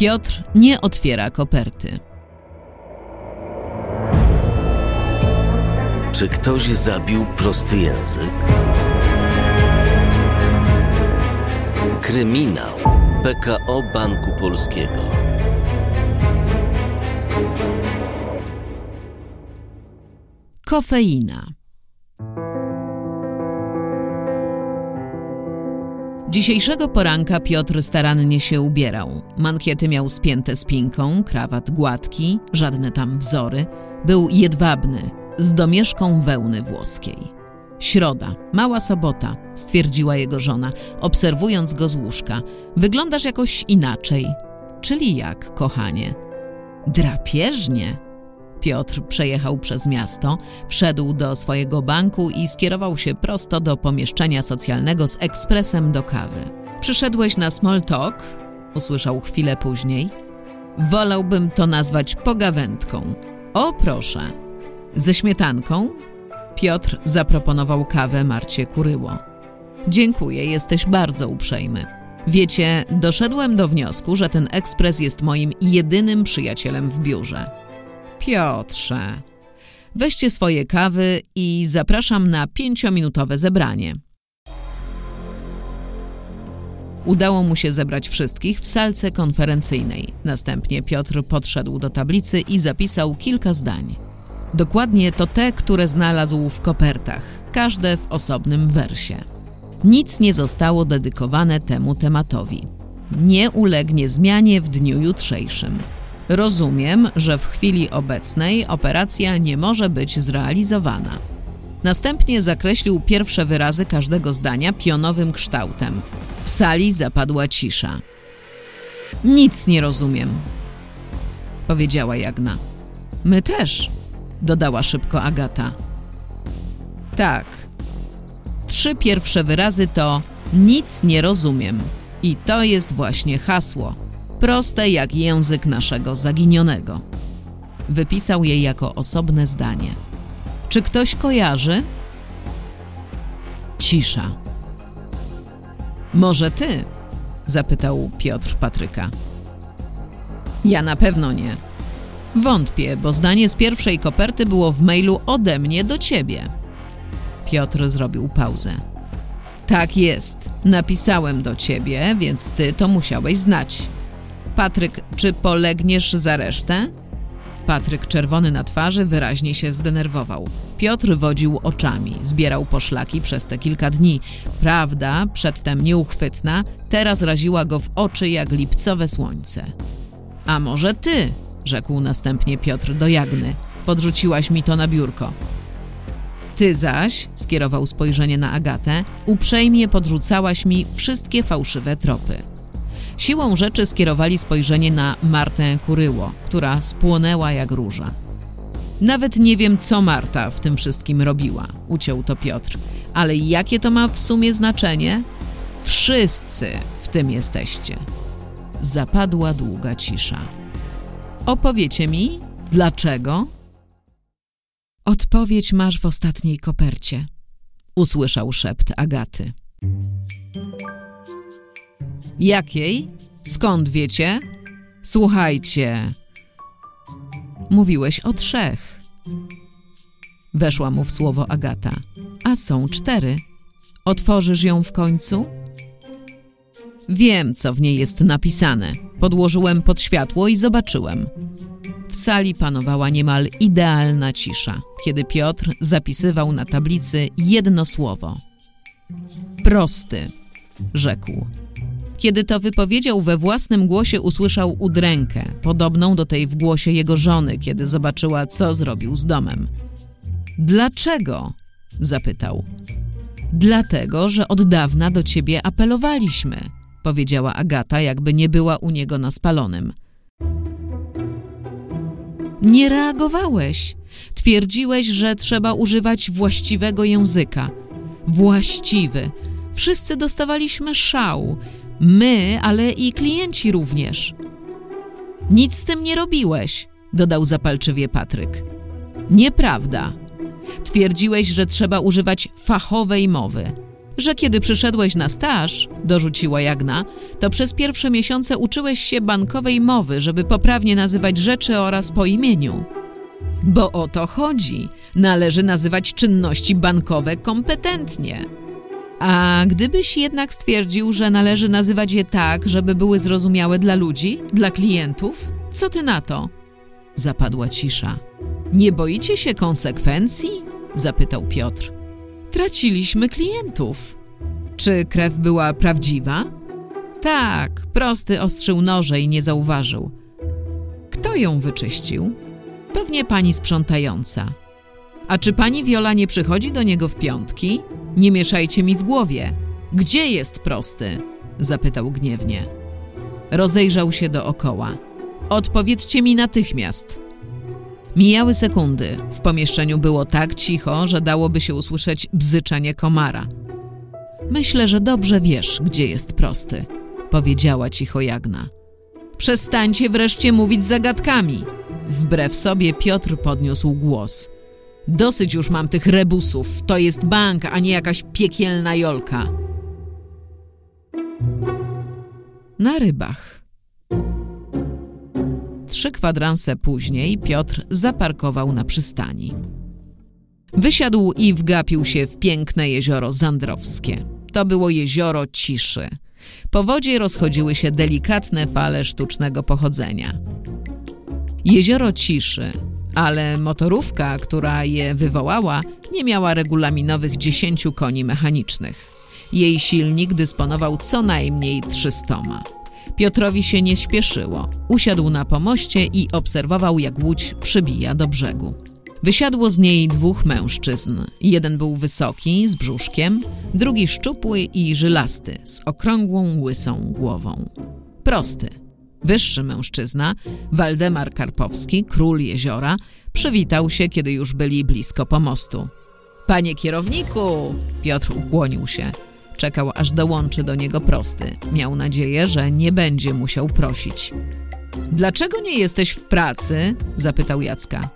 Piotr nie otwiera koperty. Czy ktoś zabił prosty język? Kryminał PKO Banku Polskiego. Kofeina. Dzisiejszego poranka Piotr starannie się ubierał. Mankiety miał spięte spinką, krawat gładki, żadne tam wzory. Był jedwabny, z domieszką wełny włoskiej. Środa, mała sobota, stwierdziła jego żona, obserwując go z łóżka. Wyglądasz jakoś inaczej. Czyli jak, kochanie? Drapieżnie. Piotr przejechał przez miasto, wszedł do swojego banku i skierował się prosto do pomieszczenia socjalnego z ekspresem do kawy. Przyszedłeś na small talk? Usłyszał chwilę później. Wolałbym to nazwać pogawędką. O proszę. Ze śmietanką? Piotr zaproponował kawę Marcie Kuryło. Dziękuję, jesteś bardzo uprzejmy. Wiecie, doszedłem do wniosku, że ten ekspres jest moim jedynym przyjacielem w biurze. Piotrze, weźcie swoje kawy i zapraszam na pięciominutowe zebranie. Udało mu się zebrać wszystkich w salce konferencyjnej. Następnie Piotr podszedł do tablicy i zapisał kilka zdań. Dokładnie to te, które znalazł w kopertach, każde w osobnym wersie. Nic nie zostało dedykowane temu tematowi. Nie ulegnie zmianie w dniu jutrzejszym. Rozumiem, że w chwili obecnej operacja nie może być zrealizowana. Następnie zakreślił pierwsze wyrazy każdego zdania pionowym kształtem. W sali zapadła cisza. Nic nie rozumiem, powiedziała Jagna. My też, dodała szybko Agata. Tak. Trzy pierwsze wyrazy to nic nie rozumiem. I to jest właśnie hasło proste jak język naszego zaginionego. Wypisał je jako osobne zdanie. Czy ktoś kojarzy? Cisza. Może ty? zapytał Piotr Patryka. Ja na pewno nie. Wątpię, bo zdanie z pierwszej koperty było w mailu ode mnie do ciebie. Piotr zrobił pauzę. Tak jest. Napisałem do ciebie, więc ty to musiałeś znać. Patryk, czy polegniesz za resztę? Patryk, czerwony na twarzy, wyraźnie się zdenerwował. Piotr wodził oczami, zbierał poszlaki przez te kilka dni. Prawda, przedtem nieuchwytna, teraz raziła go w oczy jak lipcowe słońce. A może ty? rzekł następnie Piotr do Jagny. Podrzuciłaś mi to na biurko. Ty zaś, skierował spojrzenie na Agatę, uprzejmie podrzucałaś mi wszystkie fałszywe tropy. Siłą rzeczy skierowali spojrzenie na Martę Kuryło, która spłonęła jak róża. Nawet nie wiem, co Marta w tym wszystkim robiła, uciął to Piotr. Ale jakie to ma w sumie znaczenie? Wszyscy w tym jesteście. Zapadła długa cisza. Opowiecie mi, dlaczego? Odpowiedź masz w ostatniej kopercie, usłyszał szept Agaty. Jakiej? Skąd wiecie? Słuchajcie. Mówiłeś o trzech. Weszła mu w słowo Agata. A są cztery. Otworzysz ją w końcu? Wiem, co w niej jest napisane. Podłożyłem pod światło i zobaczyłem. W sali panowała niemal idealna cisza, kiedy Piotr zapisywał na tablicy jedno słowo. Prosty, rzekł. Kiedy to wypowiedział we własnym głosie, usłyszał udrękę, podobną do tej w głosie jego żony, kiedy zobaczyła, co zrobił z domem. Dlaczego? zapytał. Dlatego, że od dawna do ciebie apelowaliśmy, powiedziała Agata, jakby nie była u niego na spalonym. Nie reagowałeś. Twierdziłeś, że trzeba używać właściwego języka. Właściwy. Wszyscy dostawaliśmy szału. My, ale i klienci również. Nic z tym nie robiłeś, dodał zapalczywie Patryk. Nieprawda. Twierdziłeś, że trzeba używać fachowej mowy. Że kiedy przyszedłeś na staż, dorzuciła Jagna, to przez pierwsze miesiące uczyłeś się bankowej mowy, żeby poprawnie nazywać rzeczy oraz po imieniu. Bo o to chodzi. Należy nazywać czynności bankowe kompetentnie. A gdybyś jednak stwierdził, że należy nazywać je tak, żeby były zrozumiałe dla ludzi, dla klientów, co ty na to? Zapadła cisza. Nie boicie się konsekwencji? zapytał Piotr. Traciliśmy klientów. Czy krew była prawdziwa? Tak, prosty ostrzył noże i nie zauważył. Kto ją wyczyścił? Pewnie pani sprzątająca. A czy pani Wiola nie przychodzi do niego w piątki? Nie mieszajcie mi w głowie. Gdzie jest prosty? zapytał gniewnie. Rozejrzał się dookoła. Odpowiedzcie mi natychmiast. Mijały sekundy. W pomieszczeniu było tak cicho, że dałoby się usłyszeć bzyczenie komara. Myślę, że dobrze wiesz, gdzie jest prosty, powiedziała cicho Jagna. Przestańcie wreszcie mówić zagadkami. Wbrew sobie Piotr podniósł głos. Dosyć już mam tych rebusów. To jest bank, a nie jakaś piekielna jolka. Na rybach. Trzy kwadranse później Piotr zaparkował na przystani. Wysiadł i wgapił się w piękne jezioro Zandrowskie. To było jezioro ciszy. Po wodzie rozchodziły się delikatne fale sztucznego pochodzenia. Jezioro ciszy, ale motorówka, która je wywołała, nie miała regulaminowych 10 koni mechanicznych. Jej silnik dysponował co najmniej 300. Piotrowi się nie śpieszyło. Usiadł na pomoście i obserwował, jak łódź przybija do brzegu. Wysiadło z niej dwóch mężczyzn. Jeden był wysoki, z brzuszkiem, drugi szczupły i żylasty, z okrągłą, łysą głową. Prosty. Wyższy mężczyzna, Waldemar Karpowski, król jeziora, przywitał się, kiedy już byli blisko pomostu. Panie kierowniku! Piotr ukłonił się. Czekał, aż dołączy do niego prosty. Miał nadzieję, że nie będzie musiał prosić. Dlaczego nie jesteś w pracy? zapytał Jacka.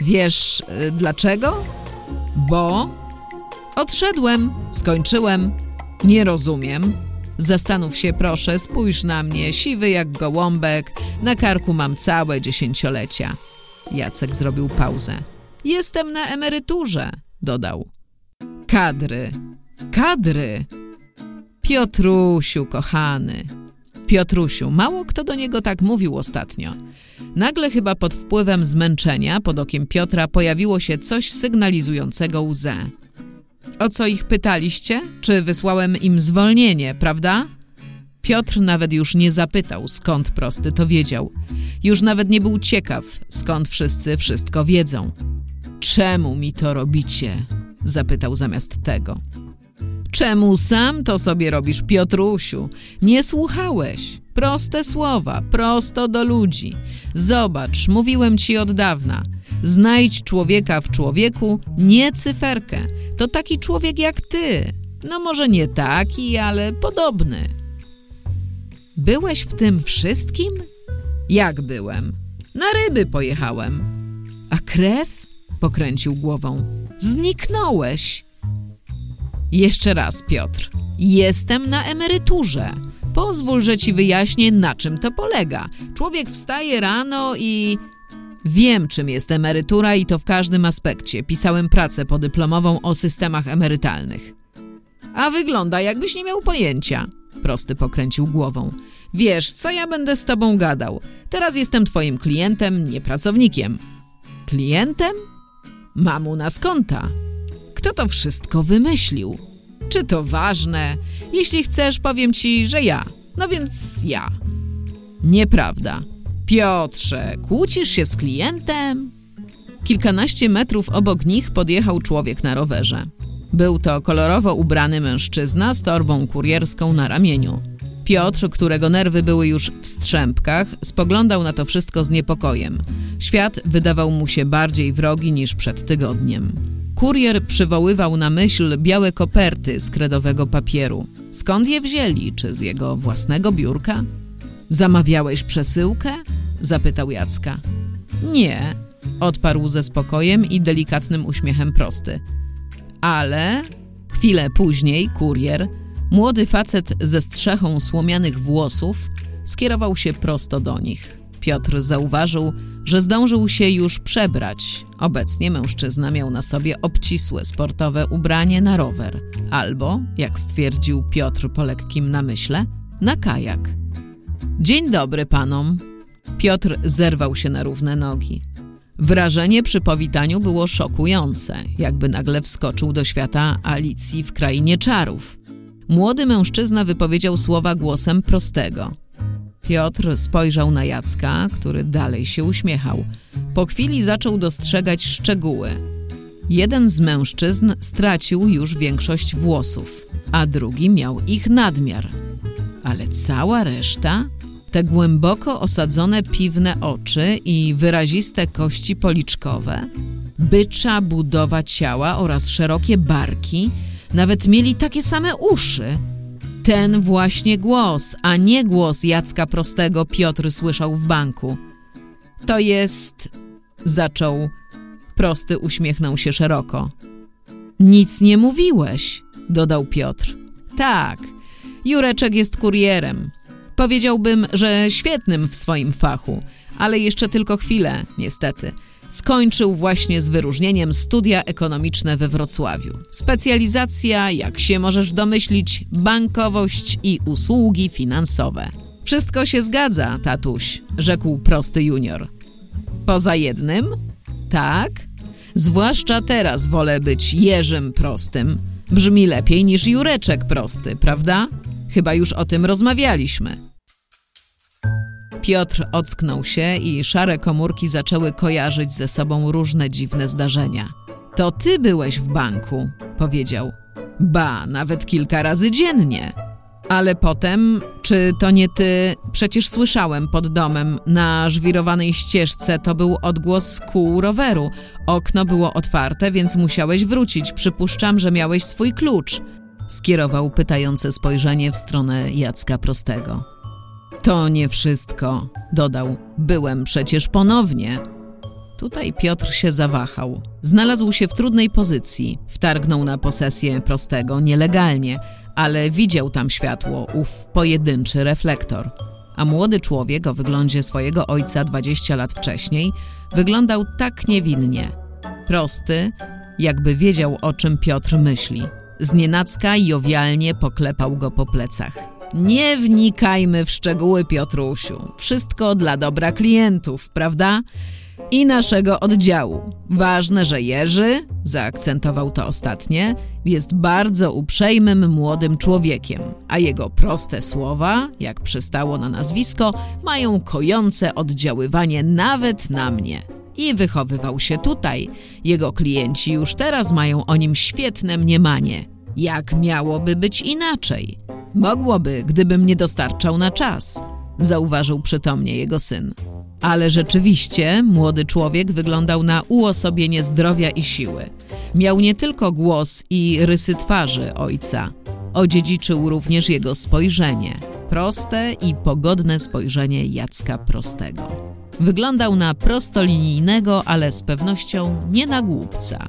Wiesz, y, dlaczego? Bo odszedłem, skończyłem. Nie rozumiem. Zastanów się, proszę, spójrz na mnie, siwy jak gołąbek, na karku mam całe dziesięciolecia. Jacek zrobił pauzę. Jestem na emeryturze, dodał. Kadry, kadry. Piotrusiu, kochany. Piotrusiu, mało kto do niego tak mówił ostatnio. Nagle chyba pod wpływem zmęczenia pod okiem Piotra pojawiło się coś sygnalizującego łzę. O co ich pytaliście? Czy wysłałem im zwolnienie, prawda? Piotr nawet już nie zapytał, skąd prosty to wiedział. Już nawet nie był ciekaw, skąd wszyscy wszystko wiedzą. Czemu mi to robicie? zapytał zamiast tego. Czemu sam to sobie robisz, Piotrusiu? Nie słuchałeś. Proste słowa, prosto do ludzi. Zobacz, mówiłem ci od dawna. Znajdź człowieka w człowieku, nie cyferkę. To taki człowiek jak ty. No może nie taki, ale podobny. Byłeś w tym wszystkim? Jak byłem? Na ryby pojechałem. A krew? Pokręcił głową. Zniknąłeś. Jeszcze raz, Piotr. Jestem na emeryturze. Pozwól, że ci wyjaśnię, na czym to polega. Człowiek wstaje rano i... Wiem, czym jest emerytura i to w każdym aspekcie. Pisałem pracę podyplomową o systemach emerytalnych. A wygląda, jakbyś nie miał pojęcia. Prosty pokręcił głową. Wiesz, co ja będę z tobą gadał? Teraz jestem twoim klientem, nie pracownikiem. Klientem? Mam u nas konta. Kto to wszystko wymyślił? Czy to ważne? Jeśli chcesz, powiem ci, że ja. No więc ja. Nieprawda. Piotrze, kłócisz się z klientem? Kilkanaście metrów obok nich podjechał człowiek na rowerze. Był to kolorowo ubrany mężczyzna z torbą kurierską na ramieniu. Piotr, którego nerwy były już w strzępkach, spoglądał na to wszystko z niepokojem. Świat wydawał mu się bardziej wrogi niż przed tygodniem. Kurier przywoływał na myśl białe koperty z kredowego papieru. Skąd je wzięli? Czy z jego własnego biurka? Zamawiałeś przesyłkę? Zapytał Jacka. Nie, odparł ze spokojem i delikatnym uśmiechem prosty. Ale Chwilę później kurier, młody facet ze strzechą słomianych włosów, skierował się prosto do nich. Piotr zauważył, że zdążył się już przebrać. Obecnie mężczyzna miał na sobie obcisłe sportowe ubranie na rower, albo, jak stwierdził Piotr po lekkim namyśle, na kajak. Dzień dobry panom. Piotr zerwał się na równe nogi. Wrażenie przy powitaniu było szokujące, jakby nagle wskoczył do świata Alicji w krainie czarów. Młody mężczyzna wypowiedział słowa głosem prostego. Piotr spojrzał na Jacka, który dalej się uśmiechał. Po chwili zaczął dostrzegać szczegóły. Jeden z mężczyzn stracił już większość włosów, a drugi miał ich nadmiar. Ale cała reszta te głęboko osadzone piwne oczy i wyraziste kości policzkowe, bycza budowa ciała oraz szerokie barki, nawet mieli takie same uszy. Ten właśnie głos, a nie głos Jacka Prostego Piotr słyszał w banku. To jest... zaczął. Prosty uśmiechnął się szeroko. Nic nie mówiłeś, dodał Piotr. Tak, Jureczek jest kurierem. Powiedziałbym, że świetnym w swoim fachu, ale jeszcze tylko chwilę, niestety. Skończył właśnie z wyróżnieniem studia ekonomiczne we Wrocławiu. Specjalizacja, jak się możesz domyślić, bankowość i usługi finansowe. Wszystko się zgadza, tatuś, rzekł prosty junior. Poza jednym? Tak. Zwłaszcza teraz wolę być Jerzym Prostym. Brzmi lepiej niż Jureczek Prosty, prawda? Chyba już o tym rozmawialiśmy. Piotr ocknął się i szare komórki zaczęły kojarzyć ze sobą różne dziwne zdarzenia. To ty byłeś w banku, powiedział. Ba, nawet kilka razy dziennie. Ale potem, czy to nie ty? Przecież słyszałem pod domem, na żwirowanej ścieżce to był odgłos kół roweru. Okno było otwarte, więc musiałeś wrócić. Przypuszczam, że miałeś swój klucz. Skierował pytające spojrzenie w stronę Jacka Prostego. To nie wszystko, dodał. Byłem przecież ponownie. Tutaj Piotr się zawahał. Znalazł się w trudnej pozycji. Wtargnął na posesję Prostego nielegalnie, ale widział tam światło, ów pojedynczy reflektor. A młody człowiek o wyglądzie swojego ojca 20 lat wcześniej wyglądał tak niewinnie. Prosty, jakby wiedział o czym Piotr myśli. Znienacka jowialnie poklepał go po plecach. Nie wnikajmy w szczegóły, Piotrusiu. Wszystko dla dobra klientów, prawda? I naszego oddziału. Ważne, że Jerzy, zaakcentował to ostatnie, jest bardzo uprzejmym młodym człowiekiem, a jego proste słowa, jak przystało na nazwisko, mają kojące oddziaływanie nawet na mnie. I wychowywał się tutaj. Jego klienci już teraz mają o nim świetne mniemanie. Jak miałoby być inaczej? Mogłoby, gdybym nie dostarczał na czas, zauważył przytomnie jego syn. Ale rzeczywiście młody człowiek wyglądał na uosobienie zdrowia i siły. Miał nie tylko głos i rysy twarzy ojca, odziedziczył również jego spojrzenie. Proste i pogodne spojrzenie Jacka Prostego. Wyglądał na prostolinijnego, ale z pewnością nie na głupca.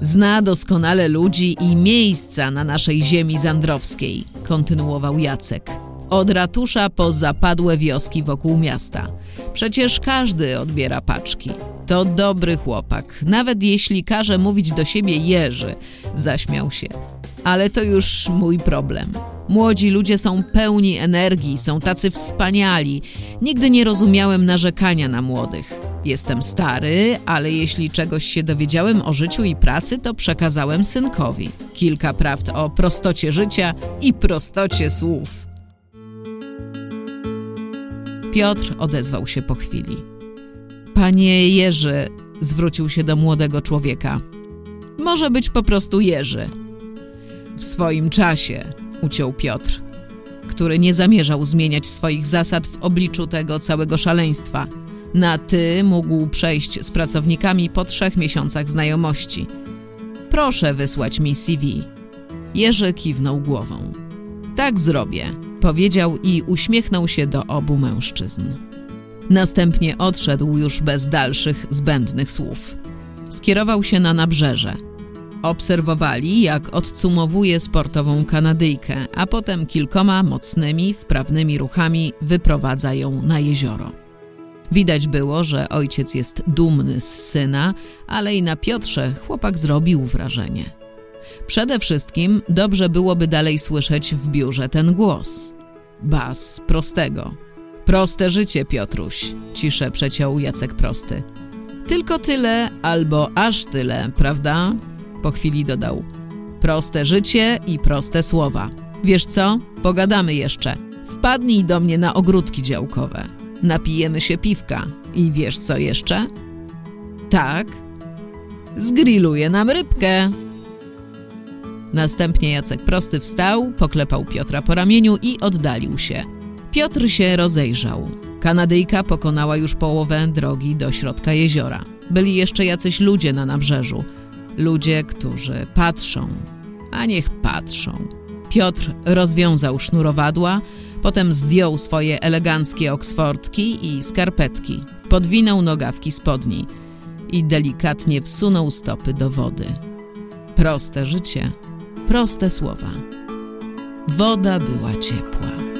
Zna doskonale ludzi i miejsca na naszej ziemi zandrowskiej, kontynuował Jacek. Od ratusza po zapadłe wioski wokół miasta. Przecież każdy odbiera paczki. To dobry chłopak, nawet jeśli każe mówić do siebie Jerzy, zaśmiał się. Ale to już mój problem. Młodzi ludzie są pełni energii, są tacy wspaniali. Nigdy nie rozumiałem narzekania na młodych. Jestem stary, ale jeśli czegoś się dowiedziałem o życiu i pracy, to przekazałem synkowi. Kilka prawd o prostocie życia i prostocie słów. Piotr odezwał się po chwili. Panie Jerzy, zwrócił się do młodego człowieka. Może być po prostu Jerzy. W swoim czasie, uciął Piotr, który nie zamierzał zmieniać swoich zasad w obliczu tego całego szaleństwa. Na ty mógł przejść z pracownikami po trzech miesiącach znajomości. Proszę wysłać mi CV. Jerzy kiwnął głową. Tak zrobię, powiedział i uśmiechnął się do obu mężczyzn. Następnie odszedł już bez dalszych zbędnych słów. Skierował się na nabrzeże. Obserwowali, jak odcumowuje sportową Kanadyjkę, a potem kilkoma mocnymi, wprawnymi ruchami wyprowadza ją na jezioro. Widać było, że ojciec jest dumny z syna, ale i na Piotrze chłopak zrobił wrażenie. Przede wszystkim dobrze byłoby dalej słyszeć w biurze ten głos. Bas prostego. Proste życie, Piotruś, ciszę przeciął Jacek Prosty. Tylko tyle albo aż tyle, prawda? Po chwili dodał. Proste życie i proste słowa. Wiesz co? Pogadamy jeszcze. Wpadnij do mnie na ogródki działkowe. Napijemy się piwka. I wiesz co jeszcze? Tak. Zgrilluję nam rybkę. Następnie Jacek Prosty wstał, poklepał Piotra po ramieniu i oddalił się. Piotr się rozejrzał. Kanadyjka pokonała już połowę drogi do środka jeziora. Byli jeszcze jacyś ludzie na nabrzeżu. Ludzie, którzy patrzą, a niech patrzą. Piotr rozwiązał sznurowadła, potem zdjął swoje eleganckie oksfordki i skarpetki, podwinął nogawki spodni i delikatnie wsunął stopy do wody. Proste życie, proste słowa. Woda była ciepła.